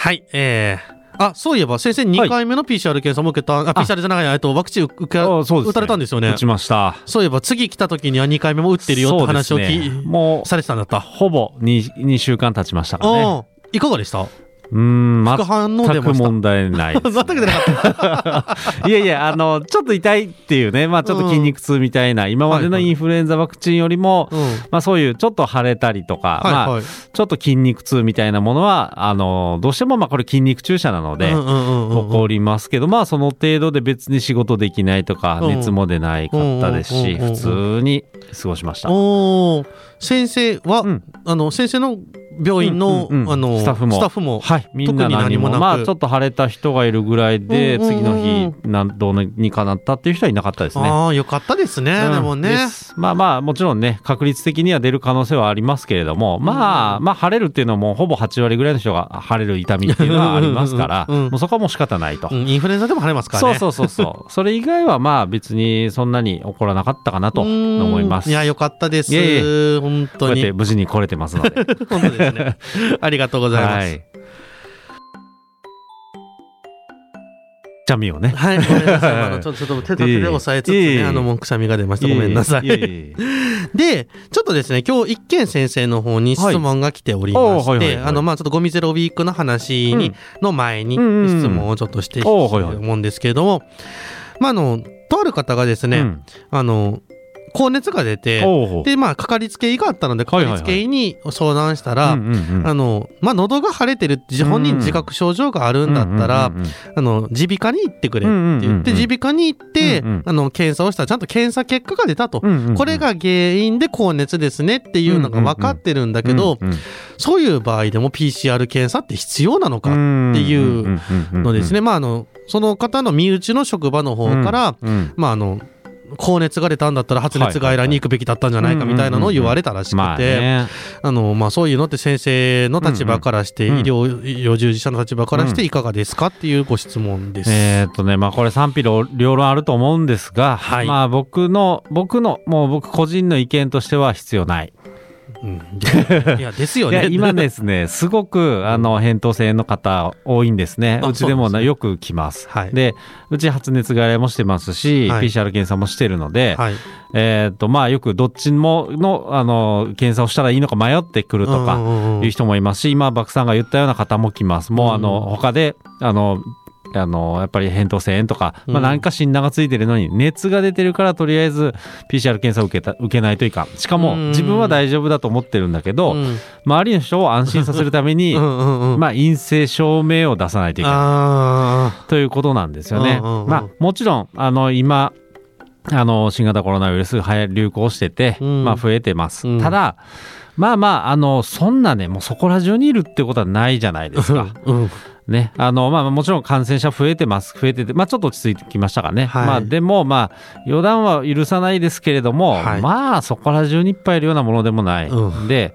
はい、えー、あ、そういえば先生2回目の PCR 検査も受けた、あ、PCR じゃない、えっと、ワクチン受け、打たれたんですよね打。ちました。そういえば次来た時には2回目も打ってるよって話を聞い、ねもう、されてたんだった。ほぼ 2, 2週間経ちましたからね。いかがでした？うーん、副反応した。問題ないです、全く出なかった。いやいや、あの、ちょっと痛いっていうね、まあちょっと筋肉痛みたいな、今までのインフルエンザワクチンよりも、うん。まあそういうちょっと腫れたりとか、まあはいはい。ちょっと筋肉痛みたいなものは、あの、どうしてもまあこれ筋肉注射なので、うんうんうんうん起こりますけど、まあその程度で別に仕事できないとか、うん熱も出ないかったですし、うんうんうんうん普通に過ごしました。先生は、うんあの、先生の病院の、うんうんうん。あの、スタッフも。スタッフもはい、みんな何もなく。まあちょっと腫れた人がいるぐらいで、うんうんうん次の日なんどうにかなったっていう人はいなかったですね。ああ、よかったですね、うん。でもね。まあまあもちろんね確率的には出る可能性はありますけれども、まあまあ腫れるっていうのはもうほぼ8割ぐらいの人が腫れる痛みっていうのはありますからうんもうそこはもう仕方ないと、うんインフルエンザでも腫れますからね。そうそうそうそう。それ以外はまあ別にそんなに起こらなかったかなと思います。うん。いや、よかったです。いえい本当に。こうやって。無事に来れてますので。本当ですね。ありがとうございます。はいじゃあ見ようねはい、ごめんなさい。あの、ちょっと手手で押さえつつね、あの、もうくしゃみが出ました。ごめんなさい。で、ちょっとですね、今日一見先生の方に質問が来ておりまして、あの、まあちょっとゴミゼロウィークの話に、うんの前に質問をちょっとしておーはいはい思うんですけれども、まああの、とある方がですね、うんあの、高熱が出て、で、まあ、かかりつけ医があったので、かかりつけ医に相談したら、喉が腫れてる本人自覚症状があるんだったら、耳鼻科に行ってくれって言って、耳鼻科に行って、あの、検査をしたらちゃんと検査結果が出たと。これが原因で高熱ですねっていうのが分かってるんだけど、そういう場合でも PCR 検査って必要なのかっていうのですね。まあ、あの、その方の身内の職場の方から、まあ、あの、高熱が出たんだったら発熱外来に行くべきだったんじゃないかみたいなのを言われたらしまあくて、ね。あの、まあ、そういうのって先生の立場からして、うんうん医療、医療従事者の立場からしていかがですかっていうご質問です。えーっとね、まあこれ賛否両両論あると思うんですが、はい。まあ僕の、僕の、もう僕個人の意見としては必要ない。うんいや、ですよね。今ですね、すごく、あの、扁桃腺の方多いんですね。あうちでもよく来ます。はいで、うち発熱外来もしてますし、はい PCR 検査もしてるので、はい。えーっと、まあよくどっちもの、あの、検査をしたらいいのか迷ってくるとか、いう人もいますし、今、バクさんが言ったような方も来ます。もう、あの、うん他で、あの、あの、やっぱり扁桃腺炎とか、まあうん何か診断がついてるのに、熱が出てるから、とりあえず PCR 検査を受けた、受けないといかん。しかも、うん自分は大丈夫だと思ってるんだけど、うん周りの人を安心させるためにう、んうんうんまあ、陰性証明を出さないといけない。あということなんですよね。まあ、もちろん、あの、今、あの、新型コロナウイルス流行してて、うんまあ、増えてます。うんただ、まあまあ、あの、そんなね、もうそこら中にいるってことはないじゃないですか。あ。うん。ね。あの、まあ、もちろん感染者増えてます。増えてて、まあ、ちょっと落ち着いてきましたかね。はいまあ、でも、まあ、予断は許さないですけれども、はいまあ、そこら中にいっぱいいるようなものでもない。うんで、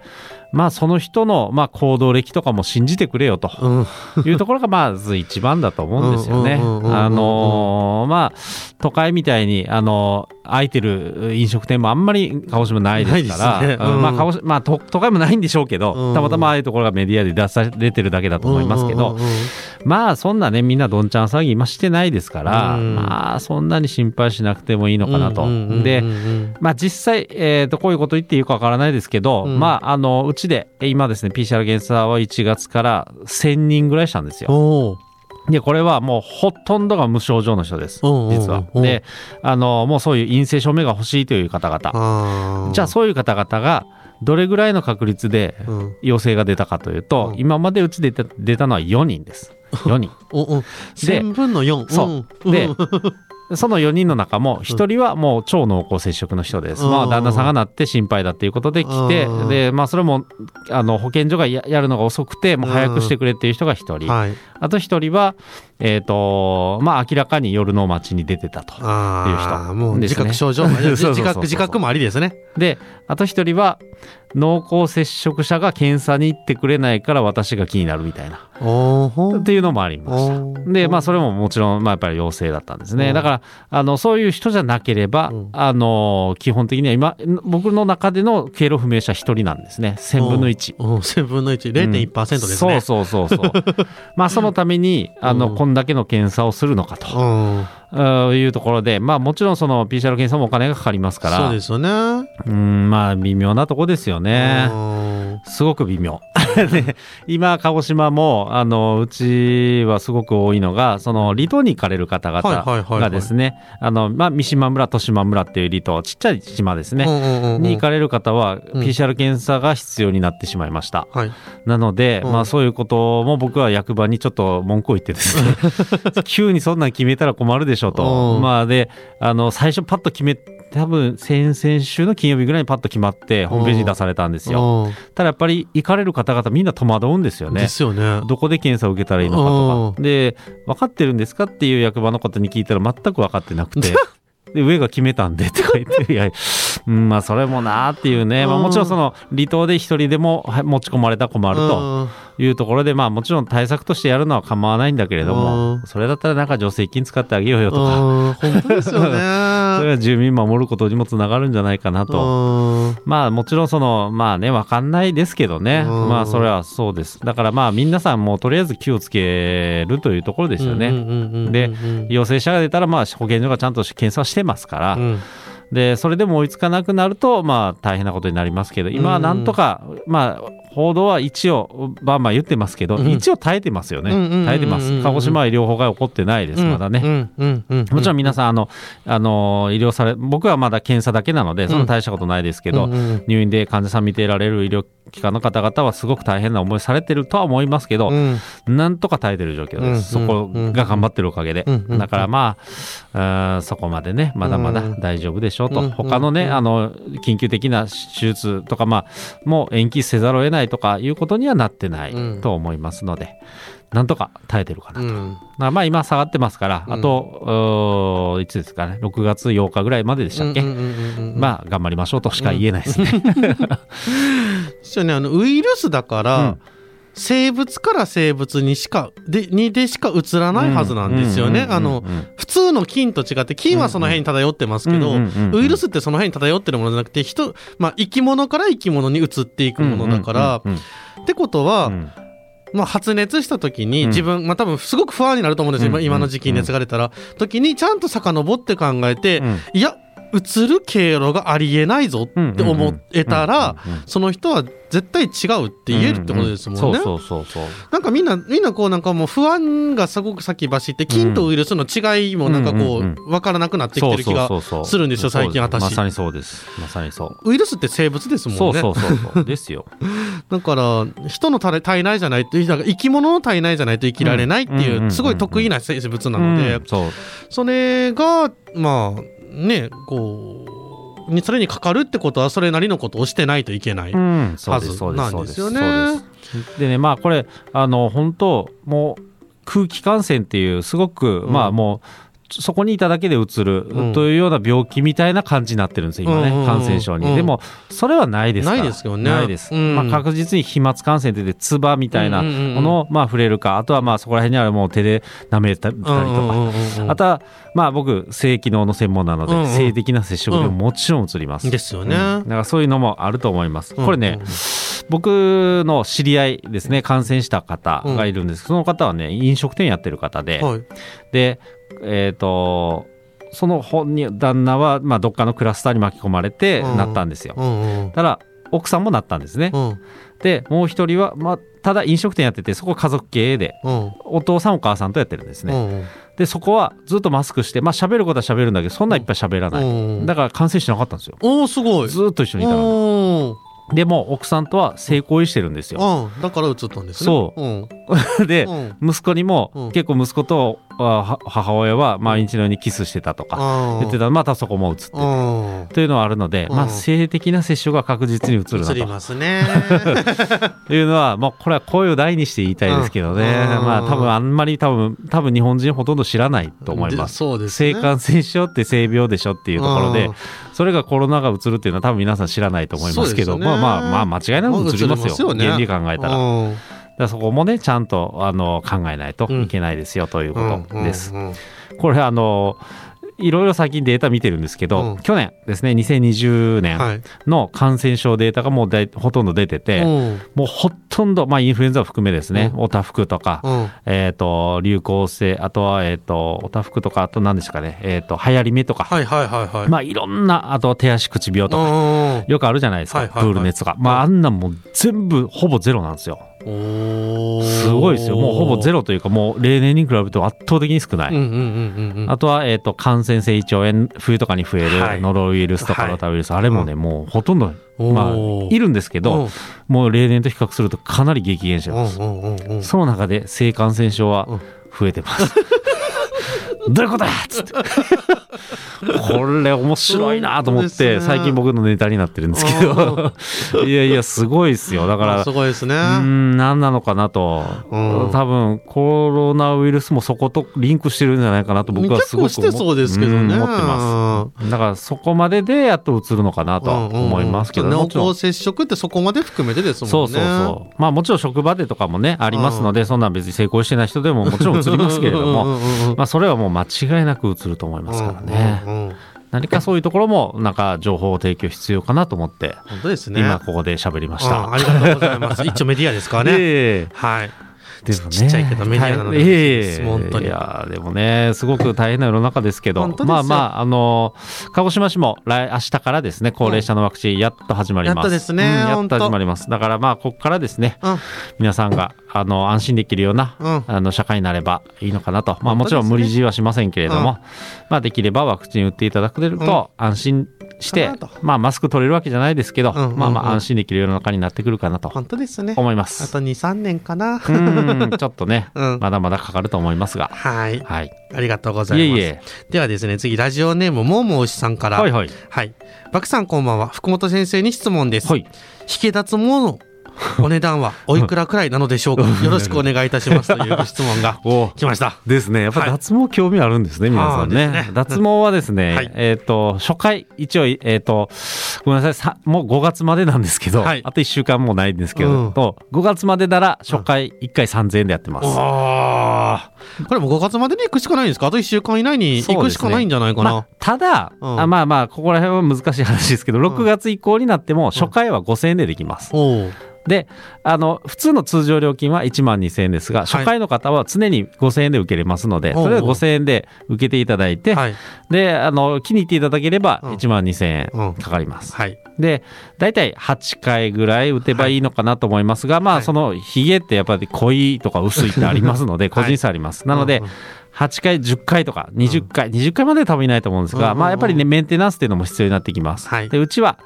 まあ、その人の、まあ、行動歴とかも信じてくれよと。うん。いうところがまず一番だと思うんですよね。あのーまあ都会みたいにあのー空いてる飲食店もあんまり鹿児島ないですから、ね。うん。うん。まあ鹿児島まあ都都会もないんでしょうけど、うん。たまたまああいうところがメディアで出されてるだけだと思いますけど、まあそんなねみんなどんちゃん騒ぎ今してないですから、うん。まあそんなに心配しなくてもいいのかなと。でまあ実際、えー、とこういうこと言っていいかわからないですけど、うん。まああのうちでえ今ですね PCR 検査は1月から1000人ぐらいしたんですよ。で、これはもうほとんどが無症状の人です。実は。で、あの、もうそういう陰性証明が欲しいという方々。じゃあそういう方々がどれぐらいの確率でうん陽性が出たかというと、うん今までうちで出たのは4人です。4人。おうん千分の四。そう。んで、その4人の中も1人はもう超濃厚接触の人です。うんまあ旦那さんがなって心配だっていうことで来てうん、で、まあそれもあの保健所がややるのが遅くて、もう早くしてくれっていう人が1人。はい。あと一人は、えっ、と、まあ明らかに夜の街に出てたと。ああ、もうですね自覚症状、自覚、自覚もありですね。で、あと一人は、濃厚接触者が検査に行ってくれないから私が気になるみたいな。っていうのもありました。で、まあ、それももちろん、まあ、やっぱり陽性だったんですね。うんだから、あの、そういう人じゃなければ、うんあの、基本的には今、僕の中での経路不明者一人なんですね。1000分の1。うん。1000分の1、0.1%ですね。そうそうそうそう。まあ、そのために、あの、うんこんだけの検査をするのかと。いうところで、まあもちろんその PCR 検査もお金がかかりますから、そうですよね。うん、まあ微妙なとこですよね。うんすごく微妙。で今、鹿児島も、あの、うちはすごく多いのが、その、離島に行かれる方々がですね、あの、まあ、三島村、十島村っていう離島、ちっちゃい島ですね、うんうんうんうんに行かれる方は、うん PCR 検査が必要になってしまいました。はい。なので、うんまあ、そういうことも僕は役場にちょっと文句を言ってですね、急にそんなん決めたら困るでしょうと。うんまあ、で、あの、最初パッと決め、多分先々週の金曜日ぐらいにパッと決まって、ホームページに出されたんですよ。うんただやっぱり行かれる方々みんな戸惑うんですよねで。すよね。どこで検査を受けたらいいのかとか。で、分かってるんですかっていう役場の方に聞いたら全く分かってなくて。で、上が決めたんでとか言って、いや、うん、まあそれもなーっていうね。まあもちろんその離島で一人でもはい持ち込まれたら困るというところで、まあもちろん対策としてやるのは構わないんだけれどうもん、それだったらなんか助成金使ってあげようようん。とか、うん。本当ですよね。それは住民守ることにもつながるんじゃないかなと。うん。まあもちろんそのまあねわかんないですけどね、うん。まあそれはそうです。だからまあ皆さんもとりあえず気をつけるというところですよね、で陽性者が出たらまあ保健所がちゃんと検査してますから、うんでそれでも追いつかなくなるとまあ大変なことになりますけど今はなんとか、まあ報道は一応バンバン言ってますけど、うん。一応耐えてますよね、耐えてます。鹿児島は医療法が起こってないですまだね、もちろん皆さん、あの、あの、医療され、僕はまだ検査だけなので、そんな大したことないですけど、入院で患者さん見てられる医療機関の方々はすごく大変な思いされてるとは思いますけど、うん。なんとか耐えてる状況です。うん。そこが頑張ってるおかげで。だからまあ、うんそこまでね、まだまだ大丈夫でしょうと。うん他のね、あの、緊急的な手術とか、まあ、もう延期せざるを得ないとかいうことにはなってないうん。と思いますので、なんとか耐えてるかなと。うん。まあ今下がってますから、うん。あと、いつですかね、6月8日ぐらいまででしたっけ、うんうんうんうんまあ頑張りましょうとしか言えないですね。ねあのウイルスだから、うん生物から生物にしかでにでしか移らないはずなんですよね。あの普通の菌と違って菌はその辺に漂ってますけど、ウイルスってその辺に漂ってるものじゃなくて人、まあ、生き物から生き物に移っていくものだから、ってことは、うん。まあ、発熱した時にうん。自分、まあ多分すごく不安になると思うんですよ、今の時期に熱が出たら、時にちゃんと遡って考えて、うん。いや移る経路がありえないぞって思えたら、その人は絶対違うって言えるってことですもんね。そうそうそうそう。なんかみんな、みんなこうなんかもう不安がすごく先走って、菌とウイルスの違いもなんかこうんうんう、わからなくなってきてる気がするんですよ最近私まさにそうです。まさにそう。ウイルスって生物ですもんね。そうそうそう。ですよ。だから、人の体体内じゃないと、生き物の体内じゃないと生きられないっていう、すごい得意な生物なので。それが、まあ、ね、こう、にそれにかかるってことは、それなりのことをしてないといけない。うん、そうです、はずなんですよねでね、まあ、これ、あの、本当もう、空気感染っていう、すごく、うんまあ、もう、そこにいただけでうつるうんというような病気みたいな感じになってるんですよ、今ね、うんうんうん感染症に。うんでも、それはないですか？ら。ないですよねないです。うんまあ、確実に飛沫感染って言って、唾みたいなうんうんうんものを、まあ、触れるか、あとは、まあ、そこら辺にあるもう手で舐めたりとか、うんうんうんうんあとは、まあ、僕、性機能の専門なので、うんうん性的な接触でももちろん移ります。ですよね。うんだからそういうのもあると思います。これね、うん僕の知り合いですね、感染した方がいるんですけど、その方はね、飲食店やってる方で、はい。で、えっ、と、その本に旦那は、まあ、どっかのクラスターに巻き込まれてうんなったんですよ。うんうんただ、奥さんもなったんですね。うんで、もう一人は、まあ、ただ飲食店やってて、そこ家族経営で、うんお父さんお母さんとやってるんですね。うんで、そこはずっとマスクして、まあ、喋ることは喋るんだけど、そんないっぱい喋らない。うんだから感染してなかったんですよ。おーすごい。ずっと一緒にいたので。でも奥さんとは性行為してるんですよ。うん、だから映ったんですね。そううん。で、うん息子にも、うん結構息子と母親は毎日のようにキスしてたとか言ってた。たまたそこも映って。というのはあるので、うんまあ、性的な接触が確実に映る映りなますね。と いうのは、もうこれは声を大にして言いたいですけどね、うんまあ多分あんまり多分多分日本人ほとんど知らないと思いま。ですそうですね。性感染症って性病でしょっていうところでうん、それがコロナが移るっていうのは多分皆さん知らないと思いますけど、まあまあまあ間違いなく移りますよ。原理考えたら。だそこもね、ちゃんとあの考えないといけないですよということです。うんうんうんこれあの、いろいろ最近データ見てるんですけど、うん去年ですね、2020年はい。の感染症データがもうほとんど出てて、うんもうほとんど、まあインフルエンザを含めですね、うんおたふくとか、うんえっ、と、流行性、あとは、えっ、と、おたふくとか、あと何ですかね、えっ、と、流行り目とか、はいはいはいはい。まあいろんな、あと手足口病とか、うんよくあるじゃないですか、はいはいはいプール熱とか。まああんなんもう全部ほぼゼロなんですよ。すごいですよ。もうほぼゼロというか、もう例年に比べると圧倒的に少ない。うんうんうんうんうん。あとは、えっ、と、感染性胃腸炎、冬とかに増えはいるノロウイルスとかはいロタウイルス、あれもね、もうほとんど、まあ、いるんですけど、もう例年と比較するとかなり激減してます。うんうんうんうんその中で性感染症はうん増えてます。どういうことだっつって。これ面白いなと思って、最近僕のネタになってるんですけど、いやいや、すごいですよ。だからあ、すごいですね。うーん、何なのかなと。うん多分、コロナウイルスもそことリンクしてるんじゃないかなと僕はすごくしてそうですけどね。うん思ってます。だからそこまででやっと映るのかなとは思いますけど、うんうんうんもちろん濃厚接触ってそこまで含めてですもんね。そうそうそう。まあもちろん職場でとかもね、ありますので、そんなん別に成功してない人でももちろん映りますけれども、もまあそれはもう間違いなく映ると思いますからね。うんうんうん何かそういうところも、なんか情報提供必要かなと思って、本当ですね。今ここで喋りました。うんありがとうございます。一応メディアですからね。ええはい。でもね。ちっちゃいけどメディアなので大変ええ本当に。いやでもねすごく大変な世の中ですけどまあまああの鹿児島市も来明日からですね高齢者のワクチンやっと始まります、やっとですねうんやっと始まります。だからまあここからですねうん。皆さんがあの安心できるような、うん。あの社会になればいいのかなと。まあもちろん無理強いはしませんけれども、うん。まあできればワクチン打っていただけると安心して、まあマスク取れるわけじゃないですけど、うんうんうんまあまあ安心できる世の中になってくるかなと本当ですね。思いますあと2、3年かな。うん ちょっとね、うんまだまだかかると思いますが。はい。はい。ありがとうございます。いえいえ。ではですね、次、ラジオネーム、もうもうしさんから。はいはい。はい。バクさんこんばんは。福本先生に質問です。はい。引き脱毛のお値段はおいくらくらいなのでしょうか？よろしくお願いいたします。というご質問が お。来ました。ですね。やっぱはい。脱毛興味あるんですね、皆さんね。ね。脱毛はですね、はい。えっ、と、初回、一応、えっ、と、ごめんなさい。さ、もう5月までなんですけど、はい。あと1週間もないんですけど、うん。と5月までなら初回1回3000円でやってます。ああ。これも5月までに行くしかないんですか？あと1週間以内に行くしかないんじゃないかな。まあ、ただ、うん。あまあまあ、ここら辺は難しい話ですけど、6月以降になっても初回は5000円でできます。で、あの、普通の通常料金は1万2000円ですが、初回の方は常に5000円で受けれますので、おうおうそれは5000円で受けていただいて、はい。で、あの、気に入っていただければうん1万2000うん円かかります。はい。で、大体8回ぐらい打てばいいのかなと思いますが、まあ、はいその、ヒゲってやっぱり濃いとか薄いってありますので、個人差あります。なのでうんうん、8回、10回とか、20回、20回までは多分いないと思うんですが、うんうんうんまあ、やっぱりね、メンテナンスっていうのも必要になってきます。はいで、うちは、は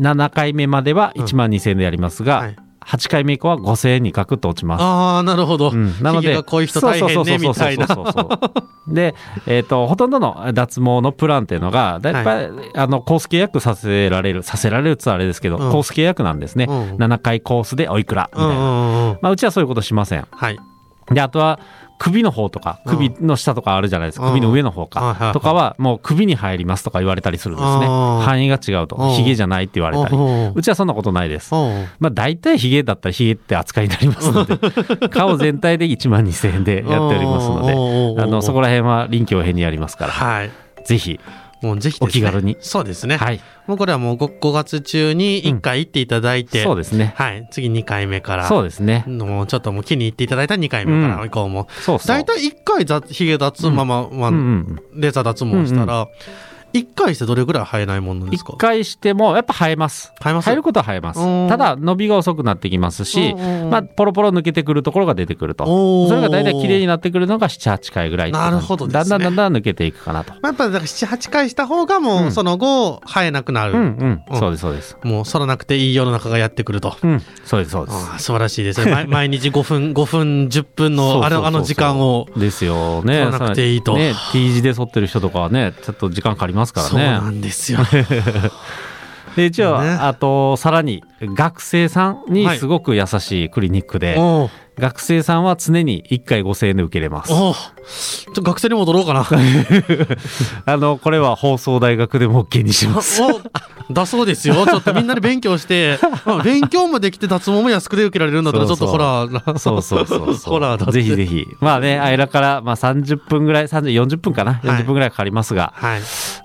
7回目までは1万2000円でやりますが、はい8回目以降は5000円にカクッと落ちます。ああ、なるほど。うんなので、が濃い人大変ね、みたいな。そうそうそうそうそうで、えっ、と、ほとんどの脱毛のプランっていうのが、だいたい、あの、コース契約させられる、させられるってあれですけど、うんコース契約なんですね。うん7回コースでおいくら、みたいな。うんうんうん。まあ、うちはそういうことしません。はい。で、あとは、首の方とか、首の下とかあるじゃないですか。うん。首の上の方か。とかは、もう首に入りますとか言われたりするんですね。範囲が違うと。うん。ヒゲじゃないって言われたり。おうちはそんなことないです。まあ大体ヒゲだったらヒゲって扱いになりますので、顔全体で1万2000円でやっておりますので、あの、そこら辺は臨機応変にやりますから、はい。ぜひ、もうぜひねお気軽にそうですね。はい、もうこれはもう 5, 5月中に1回行っていただいて、そうですね。はい。次2回目から。そうですね。もうちょっともう気に入っていただいた2回目から以降も。そうそう。大体1回ざひげ脱毛、まあまあ、まあうんうんレーザー脱毛したら、一回してどれぐらい生えないものですか？一回してもやっぱ生えます。生えます？生えることは生えます。うん。ただ伸びが遅くなってきますし、まあ、ポロポロ抜けてくるところが出てくると。それが大体綺麗になってくるのが78回ぐらいなるほどですね。だんだんだんだん抜けていくかなと。まあ、やっぱだから7、8回した方がもううん。その後生えなくなる。うんうん、うん。そうですそうです。もう剃らなくていい世の中がやってくると。うん。そうですそうです。素晴らしいですね。毎毎日5分、5分、10分のあのあの時間を。ですよね。取らなくていいと。ね、T 字で剃ってる人とかはね、ちょっと時間かかりますかそうならね。んですよ。で、一応、ねあと、さらに、学生さんにすごく優しいクリニックで、おう学生さんは常に1回5000円で受けれます。おうちょっと学生に戻ろうかな。あの、これは放送大学でも OK にします。おだそうですよ。ちょっとみんなで勉強して、まあ勉強もできて脱毛も安くで受けられるんだったら、ちょっとホラー、そうそうそうそう。ホラーだぜひぜひ。まあね、あいらから、まあ30分ぐらい、30、40分かな、40分ぐらいかかりますが、はい。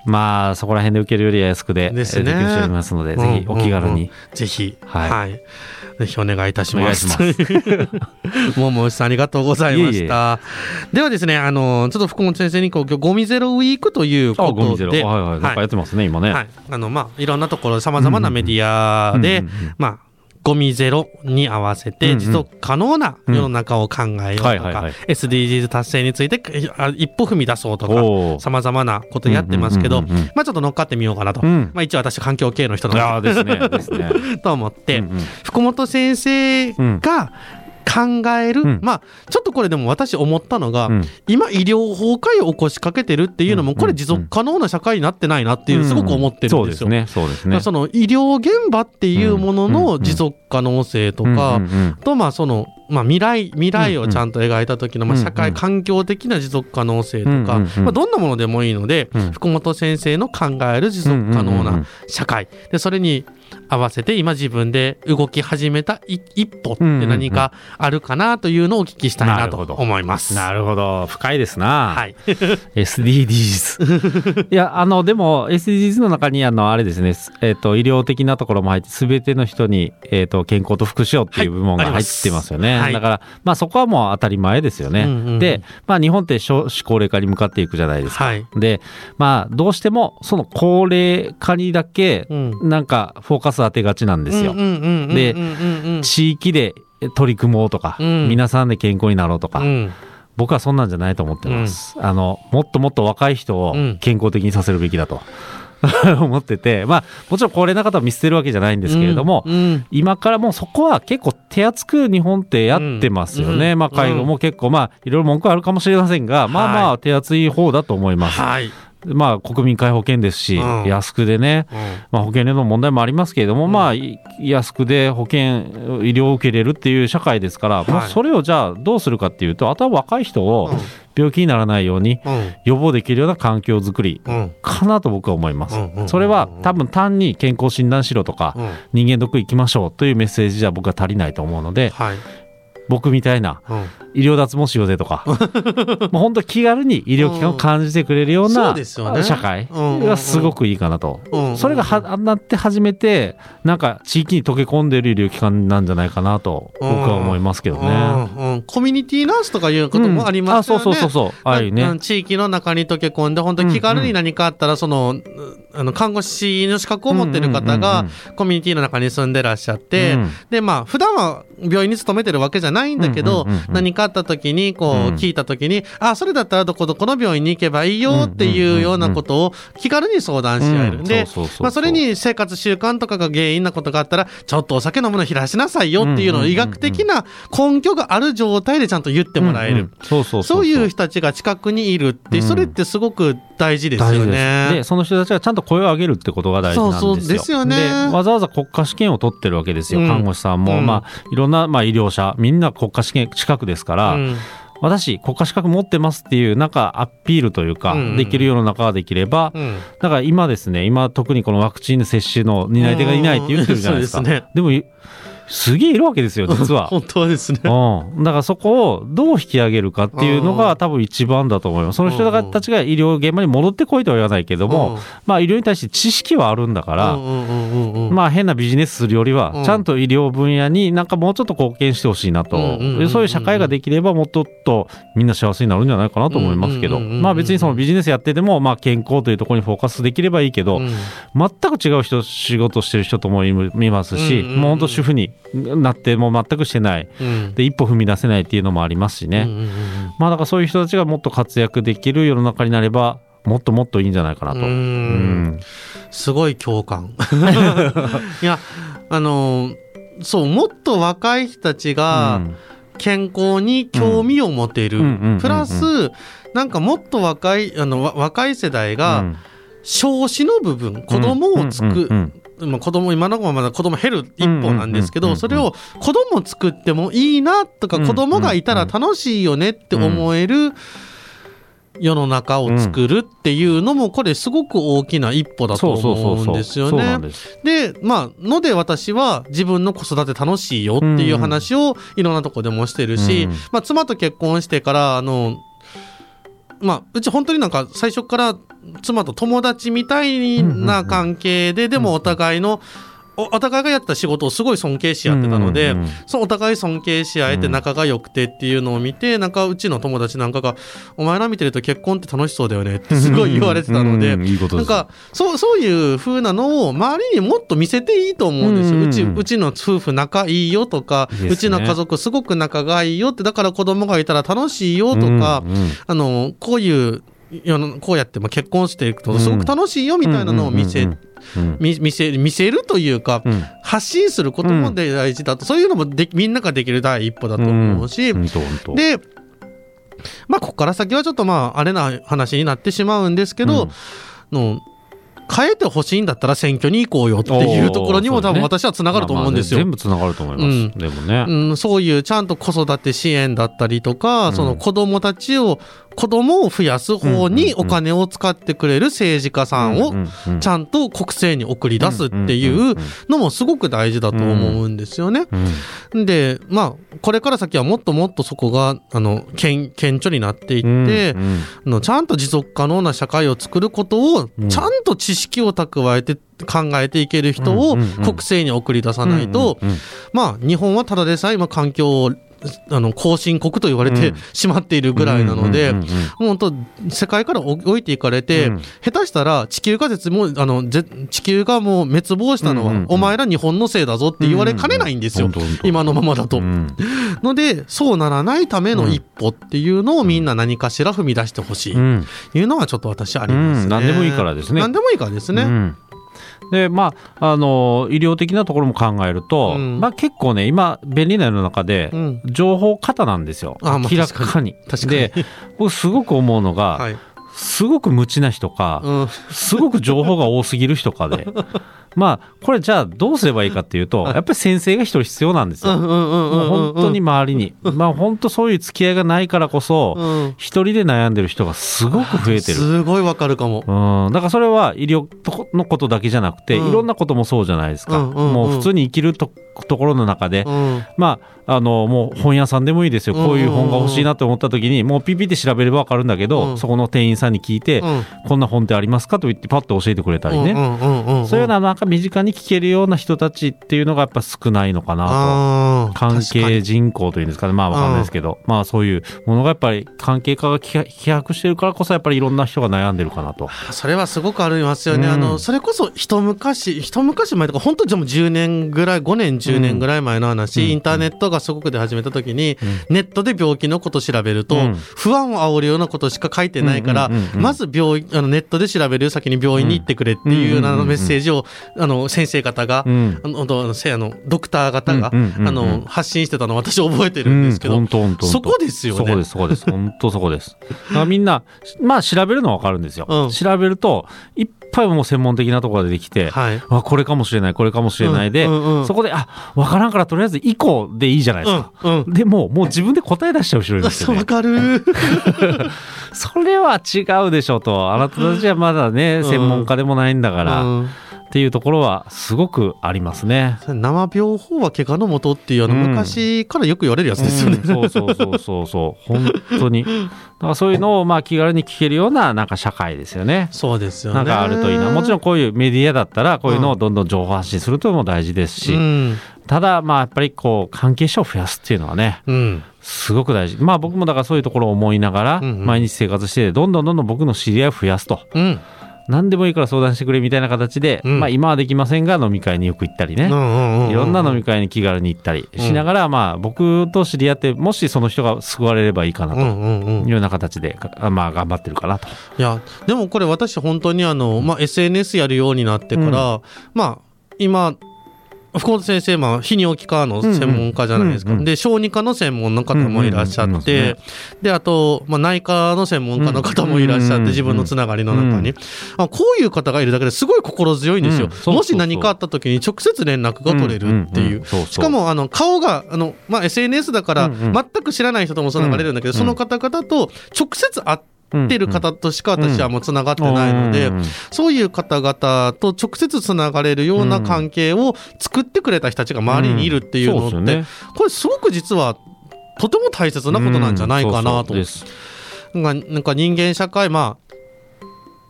まあそこら辺で受けるよりは安くで、ですねえー提供しておりますので、ぜひお気軽にうんうんうん。ぜひ、はいはい。ぜひお願いいたします。ももしさんありがとうございました。ではですね、あの、ちょっと福本先生にこう今日ゴミゼロウィークというあ、ことゴミゼロ。で、はいはい。なんかやってますね、今ね。はい。あの、まあ、いろんなところ、さまざまなメディアで、まあ、ゴミゼロに合わせてうんうん。持続可能な世の中を考えようとか SDGs 達成についてあ一歩踏み出そうとか、さまざまなことやってますけど、うんうんうんうんまあちょっと乗っかってみようかなと。うん。まあ一応私環境系の人なのーで と思って、うんうん。福本先生が考える、うん。まあちょっとこれでも私思ったのが、うん。今医療崩壊を起こしかけてるっていうのも、うん。これ持続可能な社会になってないなっていうすごく思ってるんですよ。そうですね。そうですね。まあその医療現場っていうものの持続可能性とうんかとまあそのまあ未来未来をちゃんと描いた時のまあ社会環境的な持続可能性とかまあどんなものでもいいのでうん。福本先生の考える持続可能な社会。でそれに合わせて今自分で動き始めたい一歩って何かあるかなというのをお聞きしたいなと思います。なるほど。深いですな。はい。SDGs。いや、あの、でも、SDGs の中に、あの、あれですね、えっ、と、医療的なところも入って、すべての人に、えっ、と、健康と福祉をっていう部門が入ってますよね。はいだから、まあ、そこはもう当たり前ですよね。うんうんうんで、まあ、日本って少子高齢化に向かっていくじゃないですか。はい。で、まあ、どうしても、その高齢化にだけ、うんなんか、フォーカス当てがちなんですよ。で地域で取り組もうとか、うん皆さんで健康になろうとか、うん僕はそんなんじゃないと思ってます。あの、もっともっと若い人を健康的にさせるべきだと、思ってて、まあ、もちろん高齢な方を見捨てるわけじゃないんですけれども、うん今からもうそこは結構手厚く日本ってやってますよね。うんまあ、介護も結構、まあ、いろいろ文句あるかもしれませんが、まあまあ手厚い方だと思います。はい。まあ、国民皆保険ですし、うん。安くでね、うん。まあ、保険料の問題もありますけれども、うん。まあ、い安くで保険、医療を受けれるっていう社会ですから、はい。それをじゃあどうするかっていうと、あとは若い人をうん。病気にならないようにうん。予防できるような環境づくりうん。かなと僕は思います。それは多分単に健康診断しろとか、うん。人間ドック行きましょうというメッセージじゃ僕は足りないと思うので、はい。僕みたいなうん。医療脱毛しようぜとか、もう本当気軽に医療機関を感じてくれるようなですよね。社会がすごくいいかなと。うんそれがはなって初めて、なんか地域に溶け込んでいる医療機関なんじゃないかなと僕は思いますけどね。コミュニティナースとかいうこともありますよね。うそうそうそうそう。ああいうね。うん地域の中に溶け込んで、本当に気軽に何かあったら、その、うあの、看護師の資格を持ってる方がうん、コミュニティの中に住んでらっしゃって、うん。で、まあ、普段は病院に勤めてるわけじゃないんだけど、何かあった時に、こう、うん。聞いた時に、あ、それだったらどこどこの病院に行けばいいよっていうようなことを気軽に相談し合える。うん。でまあ、それに生活習慣とかが原因なことがあったら、ちょっとお酒飲むの減らしなさいよっていうのを医学的な根拠がある状態でちゃんと言ってもらえる。そういう人たちが近くにいるって、うん。それってすごく大事ですよ。ね。で、その人たちがちゃんと声を上げるってことが大事なんですよ。そうそうですよねでわざわざ国家試験を取ってるわけですよ。うん看護師さんも、うんまあ、いろんな、まあ、医療者、みんな国家試験近くですから、うん私、国家資格持ってますっていう、なんかアピールというか、うんできるような中ができれば、うんだから今ですね、今特にこのワクチン接種の担い手がいないって言ってるじゃないですか。うんそうですねでも、いすげえいるわけですよ実は。本当はですね。うん、だからそこをどう引き上げるかっていうのうん。が多分一番だと思います。その人たちが医療現場に戻ってこいとは言わないけども、まあ医療に対して知識はあるんだから、まあ変なビジネスするよりはうん、ちゃんと医療分野になんかもうちょっと貢献してほしいなと、そういう社会ができればもっとっとみんな幸せになるんじゃないかなと思いますけど、まあ別にそのビジネスやってても、まあ健康というところにフォーカスできればいいけど、うん全く違う人、仕事してる人ともい見ますし、もう本当主婦になってもう全くしてない。うん。で、一歩踏み出せないっていうのもありますしね。うんうんうんまあだからそういう人たちがもっと活躍できる世の中になれば、もっともっといいんじゃないかなと。ううん。ん。すごい共感。いや、あの、そう、もっと若い人たちが健康に興味を持てる。うん。うん。うん。うん。プラス、なんかもっと若い、あの、わ若い世代うが、ん。少子の部分、子供をつく、うん。うんまあ、子供今の子はまだ子供減る一方なんですけどそれを子供作ってもいいなとかうん子供がいたら楽しいよねって思える世の中を作るっていうのもこれすごく大きな一歩だと。思うんですよねん。でまあので私は自分の子育て楽しいよっていう話をいろんなとこでもしてるし、うんまあ、妻と結婚してからあのまあ、うち本当になんか最初から妻と友達みたいな関係で、でもお互いのおお互いがやってた仕事をすごい尊敬し合ってたので、そうお互い尊敬し合えて仲が良くてっていうのを見て、なんかうちの友達なんかが「お前ら見てると結婚って楽しそうだよね」ってすごい言われてたので、なんかそうそういう風なのを周りにもっと見せていいと思うんですよ、うちうちの夫婦仲いいよとか、うちの家族すごく仲がいいよってだから子供がいたら楽しいよとか、あのこういうこうやってまあ結婚していくとすごく楽しいよみたいなのを見せ,、見せ見せるというか、うん。発信することも大事だと、そういうのもでみんなができる第一歩だと思うし、でまあここから先はちょっとまああれな話になってしまうんですけど、うん。の変えてほしいんだったら選挙に行こうよっていうところにも多分私はつながると思うんですよ。まあまあ全部つながると思います。うん。でもね。うん、そういうちゃんと子育て支援だったりとか、うん。その子供たちを子供を増やす方にお金を使ってくれる政治家さんをちんゃんと国政に送り出すっていうのもすごく大事だと思うんですよね。うんでまあこれから先はもっともっとそこがあの顕顕著になっていって、のちゃんと持続可能な社会を作ることをうん。ちゃんと知識を蓄えて考えていける人を国政に送り出さないと、まあ日本はただでさえ今環境をあの後進国と言われてうん。しまっているぐらいなので、本当世界から置いていかれて、うん。下手したら地球が絶もあのぜ地球がもう滅亡したのは、お前ら日本のせいだぞって言われかねないんですよ、今のままだと。うん。のでそうならないための一歩っていうのをみんな何かしら踏み出してほしい、うん。いうのはちょっと私ありますね。うん。何でもいいからですね。何でもいいからですね。うんでまあ、あの医療的なところも考えると、うんまあ、結構ね今便利な世の中でうん情報過多なんですよ、あまあ明らかに。確かにで僕すごく思うのが、はい。すごく無知な人か、うん。すごく情報が多すぎる人かで まあこれじゃあどうすればいいかっていうとやっぱり先生が一人必要なんですよ。もう本当に周りに、まあ本当そういう付き合いがないからこそ、うん。一人で悩んでる人がすごく増えてる。すごいわかるかも。うん、だからそれは医療のことだけじゃなくて、うん。いろんなこともそうじゃないですか、もう普通に生きるとところの中で、うん。まああのもう本屋さんでもいいですよ、こういう本が欲しいなと思った時にもうピピって調べれば分かるんだけど、うん。そこの店員さんに聞いて、うん。こんな本ってありますかと言ってパッと教えてくれたりね。そういうのはなんか身近に聞けるような人たちっていうのがやっぱ少ないのかなと。関係人口というんですかね、まあわかんないですけど、まあそういうものがやっぱり関係化が希希薄してるからこそやっぱりいろんな人が悩んでるかなと。それはすごくありますよね。うん。あの、それこそ一昔、一昔前とか、本当でも10年ぐらい、5年、10年ぐらい前の話、うん。インターネットがすごく出始めた時に、うネットで病気のこと調べると、うん。不安を煽るようなことしか書いてないから、まず病院、あのネットで調べる先に病院に行ってくれっていうようなメッセージを、あの、先生方が、うんあの、あのせあのドクター方が、うんうんうんうんあの、発信してたのを私覚えてるんですけど、うん、本当本当そこですよねそこです、そこです。本当そこです。だからみんな、まあ調べるのはわかるんですよ。うん調べると、いっぱいもう専門的なところが出てきて、はい。あ、これかもしれない、これかもしれないで、うんうんうんそこで、あ、わからんからとりあえず以降でいいじゃないですか。うん、うん。でも、もう自分で答え出しちゃう人いるんですよわ。かる。それは違うでしょと。あなたたちはまだね、ん専門家でもないんだから。うんっっていうところはすごくありますね。生病法は怪我のもとっていうあのうん昔からよく言われるやつですよね。うんそうそうそうそうそう本当にだからそういうのをまあ気軽に聞けるようななんか社会ですよね。そうですよね。なんかあるといいなもちろんこういうメディアだったらこういうのをどんどん情報発信するというのも大事ですし、うん。ただまあやっぱりこう関係者を増やすっていうのはねうん。すごく大事まあ僕もだからそういうところを思いながら毎日生活してどんどんどんどん僕の知り合いを増やすとうん。何でもいいから相談してくれみたいな形で、うん。まあ今はできませんが飲み会によく行ったりね。いろんな飲み会に気軽に行ったりしながら、まあ僕と知り合ってもしその人が救われればいいかなというような形で、あまあ頑張ってるかなと。いやでもこれ私本当にあの、まあ、SNS やるようになってから、まあ今福本先生、まあ、泌尿器科の専門家じゃないですか、うんうんうんで小児科の専門の方もいらっしゃうんうんうんいって、であと、まあ、内科の専門家の方もいらっしゃって、自分のつながりの中に、あこういう方がいるだけですごい心強いんですよ、もし何かあった時に直接連絡が取れるっていう。しかもあの顔があの、まあ、SNS だから全く知らない人ともつながれるんだけど、うん。その方々と直接会ってる方としか私はもうつながってないので、そういう方々と直接つながれるような関係を作ってくれた人たちが周りにいるっていうのって、これすごく実はとても大切なことなんじゃないかなと。うんそうそうです。なんか人間社会まあ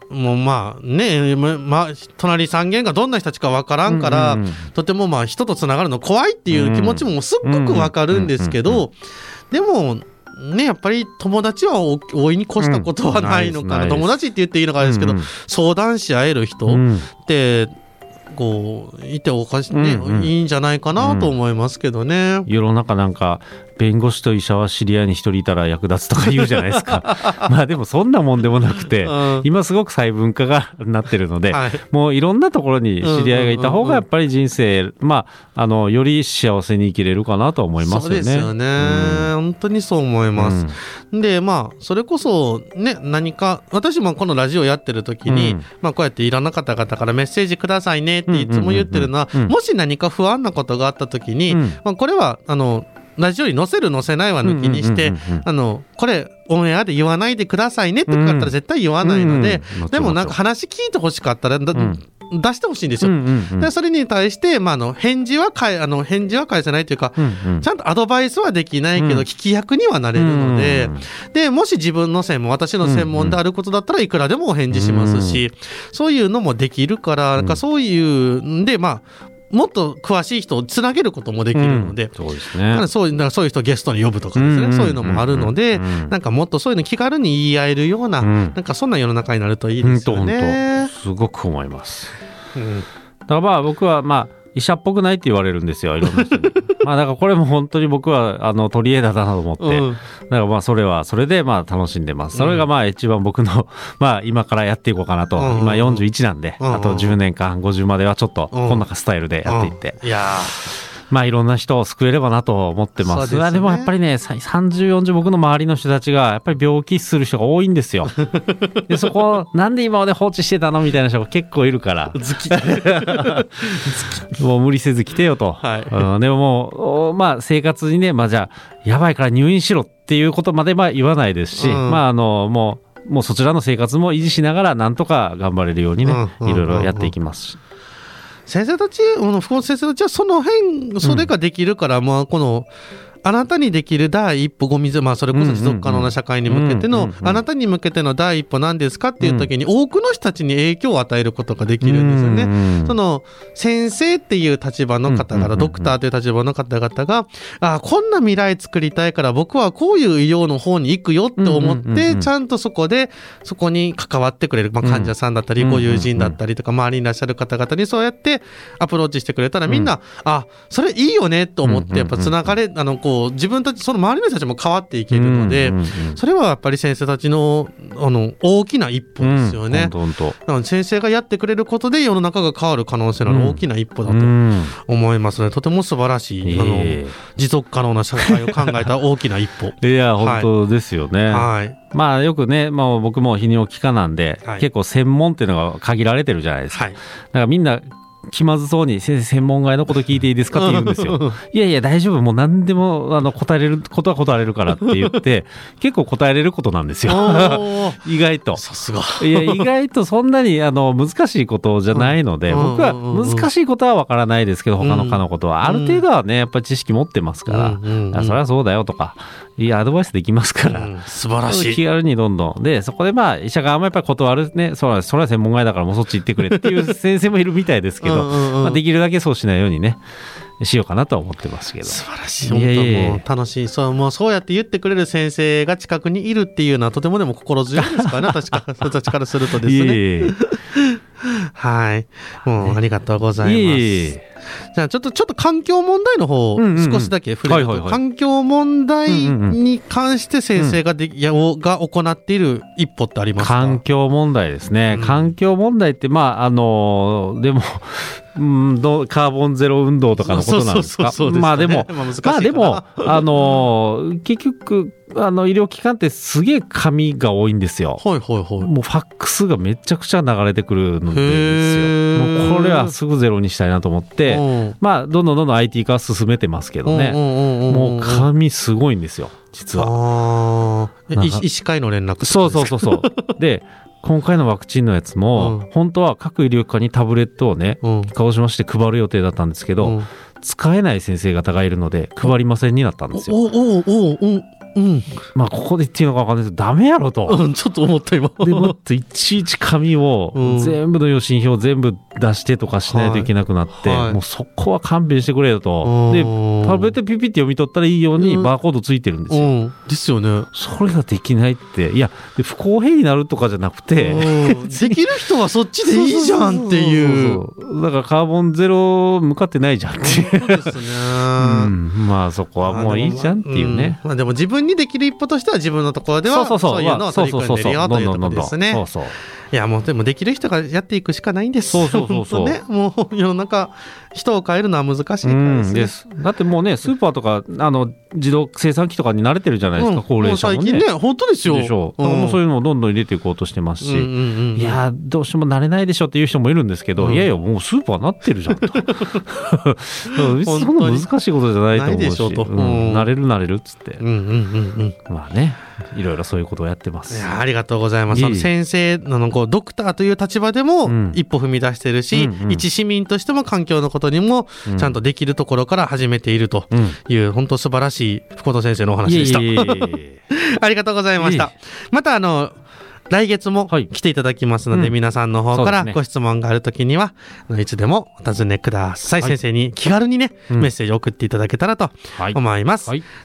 もうまあね、ままあ、隣三軒がどんな人たちかわからんから、とてもまあ人とつながるの怖いっていう気持ちもすっごくわかるんですけど、でも、ね、やっぱり友達は大大いに越したことはないのかな、うん友達って言っていいのかですけど、うん。相談し合える人っうん。て、こう、いておかしい、ねうんうん。いいんじゃないかなと思いますけどね。世の中なんか弁護士と医者は知り合いに一人いたら役立つとか言うじゃないですか。まあでもそんなもんでもなくて、うん。今すごく細分化がなってるので、はい。もういろんなところに知り合いがいた方がやっぱり人生、まああのより幸せに生きれるかなとは思いますよね。そうですよね、本当にそう思います。でまあそれこそね何か私もこのラジオやってる時に、うん。まあこうやっていろんな方々からメッセージくださいねっていつも言ってるのは、うんうんうんうん。もし何か不安なことがあった時に、うん。まあこれはあのラジオに載せる載せないは抜きにして、うんうんうんうん。あのこれオンエアで言わないでくださいねって言われたら絶対言わないので、うんうんでもなんか話聞いてほしかったら出してほしいんですよ。うんうんうん。でそれに対して、まあ、あの返事は返あの返事は返せないというか、うんうん。ちゃんとアドバイスはできないけど、うん。聞き役にはなれるので、うんで、もし自分の専門、私の専門であることだったらいくらでもお返事しますし、そういうのもできるから、なんかそういうんで、まあ、もっと詳しい人をつなげることもできるので、そうですだからね。そういうだからそういう人をゲストに呼ぶとかですね、うん。そういうのもあるので、うん。なんかもっとそういうの気軽に言い合えるような、うん。なんかそんな世の中になるといい本ですよね。当。すごく思います。うん。だからまあ僕はまあ医者っぽくないって言われるんですよ いろんな人に。まあだからこれも本当に僕はあの取り柄だなと思って、うん。だからまあそれはそれでまあ楽しんでます。それがまあ一番僕の まあ今からやっていこうかなと、うん。今41なんで、うん。あと10年間50まではちょっとうん。こんなスタイルでやっていって、うん。いやまあいろんな人を救えればなと思ってます。ですねあでもやっぱりね、さ30、40僕の周りの人たちがやっぱり病気する人が多いんですよ。で、そこをなんで今まで放置してたのみたいな人が結構いるから。もう無理せず来てよと。はいうんでももう、おまあ生活にね、まあじゃあ、やばいから入院しろっていうことまでは言わないですし、うんまああの、もう、もうそちらの生活も維持しながら、なんとか頑張れるようにね、うんいろいろやっていきますし。先生たち、あの福本先生たちはその辺、それができるから、まあ、この、あなたにできる第一歩ごみず、まあ、それこそ持続可能な社会に向けてのあなたに向けての第一歩なんですかっていう時に、多くの人たちに影響を与えることができるんですよね。うんその先生っていう立場の方々、ドクターという立場の方々が、あこんな未来作りたいから僕はこういう医療の方に行くよって思って、ちゃんとそこで、そこに関わってくれる、まあ、患者さんだったり、うんご友人だったりとか、周りにいらっしゃる方々にそうやってアプローチしてくれたら、みんな、あそれいいよねと思って、やっぱつながれ、あの、こう、自分たち、その周りの人たちも変わっていけるのでうんうんうん、それはやっぱり先生たちの、あの、大きな一歩ですよね。うん先生がやってくれることで世の中が変わる可能性の大きな一歩だと思いますので、とても素晴らしい、あのえ持続可能な社会を考えた 大きな一歩。えいや、はい本当ですよね。はい。まあよくね、まあ僕も泌尿器科なんで、はい結構専門っていうのが限られてるじゃないですか。はい。だからみんな気まずそうに、先生、専門外のこと聞いていいですかって言うんですよ。いやいや、大丈夫、もう何でもあの答えれることは答えれるからって言って、結構答えれることなんですよ。意外と。さすが。いや、意外とそんなにあの難しいことじゃないので、うん。僕は難しいことはわからないですけど、他の科のことは、ある程度はね、やっぱり知識持ってますから、それはそうだよとか、いや、アドバイスできますから。うん素晴らしい。気軽にどんどん。で、そこでまあ、医者側もやっぱり断るね、それは、それは専門外だからもうそっち行ってくれっていう先生もいるみたいですけど、まあ、できるだけそうしないようにね、しようかなとは思ってますけど。素晴らしい。本当もう楽しい。そう、もうそうやって言ってくれる先生が近くにいるっていうのはとてもでも心強いですからね、確か、私からするとですね。いえいえ はい。もうありがとうございます。いえいえじゃあちょっと、ちょっと環境問題の方少しだけ触れると、環境問題に関して先生がで、やをが行っている一歩ってありますか？環境問題ですね、うん。環境問題って、まあ、あのでも、うん、どうカーボンゼロ運動とかのことなんですか？まあでも、まあでも、あの結局、あの医療機関ってすげえ紙が多いんですよ。はいはいはい。もうファックスがめちゃくちゃ流れてくるのですーよ。もうこれはすぐゼロにしたいなと思って、うんまあ、どんどんどんどん IT 化は進めてますけどね。ねもう紙すごいんですよ、実は。医師会の連絡そうそうそうそう。で、今回のワクチンのやつも、うん本当は各医療機関にタブレットをね、うん。鹿児島市で配る予定だったんですけど、うん使えない先生方がいるので、配りませんになったんですよ。おおおおうんうんまあ、ここで言っていいのか分かんないですけど、ダメやろと。うんちょっと思った今。でもっといちいち紙をうん全部の予診票全部出してとかしないといけなくなって、もうそこは勘弁してくれよと。で、タブレットピピって読み取ったらいいようにうんバーコードついてるんですよ。うんですよね。それができないって、いや、で不公平になるとかじゃなくて、うんできる人はそっちでいいじゃんっていう。だからカーボンゼロ向かってないじゃんっていう。そうですね。うん、まあそこはもういいじゃんっていうね。うんまあでも自分にできる一歩としては自分のところではそういうのを取り組んでるよというところですね。いやもうでもできる人がやっていくしかないんです。そうそうそうそう ね。もう世の中人を変えるのは難しいですね。です。だってもうね、スーパーとか、あの、自動生産機とかに慣れてるじゃないですか、うん高齢者もね。う最近ね本当ですよ。でしょう。だからもうそういうのをどんどん入れていこうとしてますし。うんうんうんいやーどうしても慣れないでしょっていう人もいるんですけど、うんいやいや、もうスーパーなってるじゃんと。そんな難しいことじゃないと思うし、うん慣れる慣れるっつって、うんうんうんうん。まあね、いろいろそういうことをやってまいす。やありがとうございます。いえい先生のこうドクターという立場でもうん一歩踏み出してるし、うんうん一市民としても環境のことにもうんちゃんとできるところから始めているとうん。いう、本当素晴らしい福本先生のお話でした。ありがとうございました。またあの、来月もはい来ていただきますので、うん皆さんの方からご質問があるときには、あのいつでもお尋ねください。はい先生に気軽にね、うんメッセージを送っていただけたらとはい。思います。はい。